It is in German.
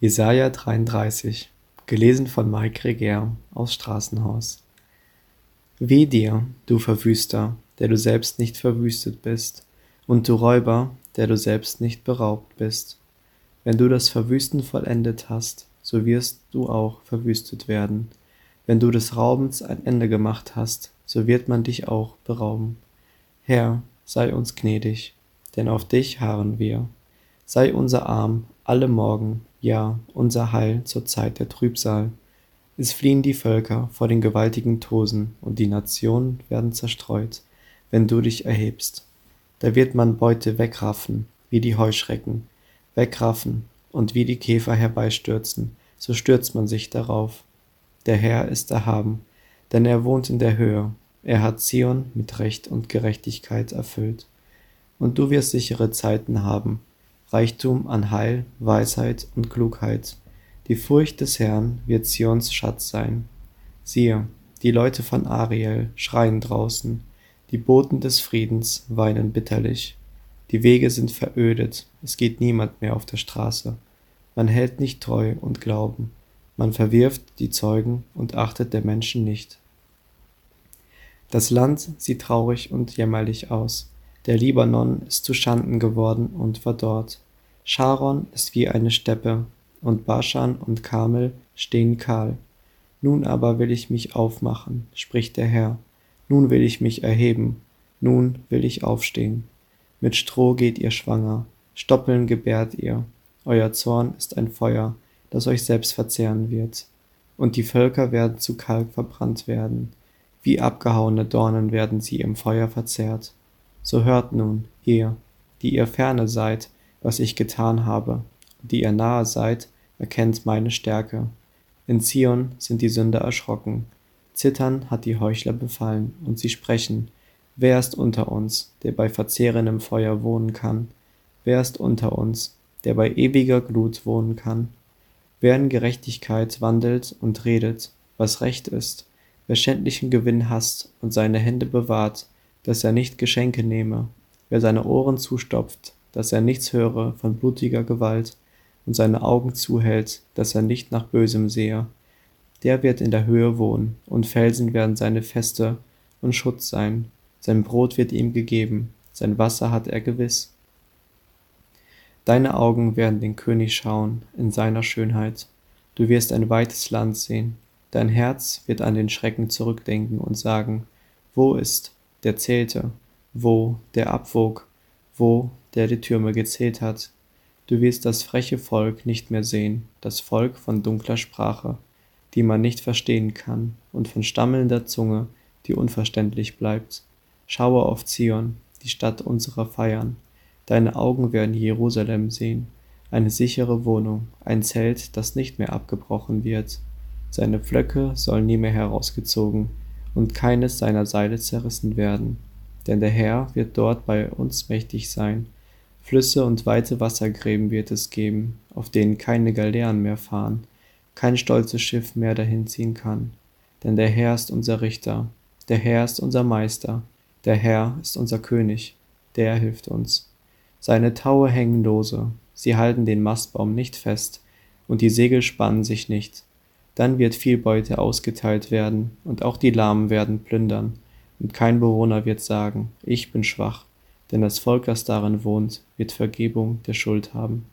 Jesaja 33, gelesen von Mike Reger aus Straßenhaus. Weh dir, du Verwüster, der du selbst nicht verwüstet bist, und du Räuber, der du selbst nicht beraubt bist. Wenn du das Verwüsten vollendet hast, so wirst du auch verwüstet werden. Wenn du des Raubens ein Ende gemacht hast, so wird man dich auch berauben. Herr, sei uns gnädig, denn auf dich harren wir. Sei unser Arm alle Morgen ja, unser Heil zur Zeit der Trübsal. Es fliehen die Völker vor den gewaltigen Tosen, und die Nationen werden zerstreut, wenn du dich erhebst. Da wird man Beute wegraffen, wie die Heuschrecken, wegraffen, und wie die Käfer herbeistürzen, so stürzt man sich darauf. Der Herr ist erhaben, denn er wohnt in der Höhe, er hat Zion mit Recht und Gerechtigkeit erfüllt. Und du wirst sichere Zeiten haben, Reichtum an Heil, Weisheit und Klugheit. Die Furcht des Herrn wird Zions Schatz sein. Siehe, die Leute von Ariel schreien draußen, die Boten des Friedens weinen bitterlich. Die Wege sind verödet, es geht niemand mehr auf der Straße. Man hält nicht treu und Glauben, man verwirft die Zeugen und achtet der Menschen nicht. Das Land sieht traurig und jämmerlich aus, der Libanon ist zu Schanden geworden und verdorrt. Scharon ist wie eine Steppe, und Baschan und Karmel stehen kahl. Nun aber will ich mich aufmachen, spricht der Herr. Nun will ich mich erheben, nun will ich aufstehen. Mit Stroh geht ihr schwanger, Stoppeln gebärt ihr. Euer Zorn ist ein Feuer, das euch selbst verzehren wird. Und die Völker werden zu Kalk verbrannt werden. Wie abgehauene Dornen werden sie im Feuer verzehrt. So hört nun, ihr, die ihr ferne seid, was ich getan habe, und die ihr nahe seid, erkennt meine Stärke. In Zion sind die Sünder erschrocken, Zittern hat die Heuchler befallen, und sie sprechen, Wer ist unter uns, der bei verzehrendem Feuer wohnen kann? Wer ist unter uns, der bei ewiger Glut wohnen kann? Wer in Gerechtigkeit wandelt und redet, was recht ist, wer schändlichen Gewinn hasst und seine Hände bewahrt, dass er nicht Geschenke nehme, wer seine Ohren zustopft, dass er nichts höre von blutiger Gewalt und seine Augen zuhält, dass er nicht nach Bösem sehe, der wird in der Höhe wohnen, und Felsen werden seine Feste und Schutz sein, sein Brot wird ihm gegeben, sein Wasser hat er gewiss. Deine Augen werden den König schauen in seiner Schönheit, du wirst ein weites Land sehen, dein Herz wird an den Schrecken zurückdenken und sagen, wo ist, der zählte, wo, der abwog, wo, der die Türme gezählt hat. Du wirst das freche Volk nicht mehr sehen, das Volk von dunkler Sprache, die man nicht verstehen kann, und von stammelnder Zunge, die unverständlich bleibt. Schaue auf Zion, die Stadt unserer Feiern. Deine Augen werden Jerusalem sehen, eine sichere Wohnung, ein Zelt, das nicht mehr abgebrochen wird. Seine Pflöcke sollen nie mehr herausgezogen und keines seiner Seile zerrissen werden denn der Herr wird dort bei uns mächtig sein. Flüsse und weite Wassergräben wird es geben, auf denen keine Galeeren mehr fahren, kein stolzes Schiff mehr dahin ziehen kann. Denn der Herr ist unser Richter, der Herr ist unser Meister, der Herr ist unser König, der hilft uns. Seine Taue hängen lose, sie halten den Mastbaum nicht fest, und die Segel spannen sich nicht. Dann wird viel Beute ausgeteilt werden, und auch die Lahmen werden plündern, und kein Bewohner wird sagen, ich bin schwach, denn das Volk, das darin wohnt, wird Vergebung der Schuld haben.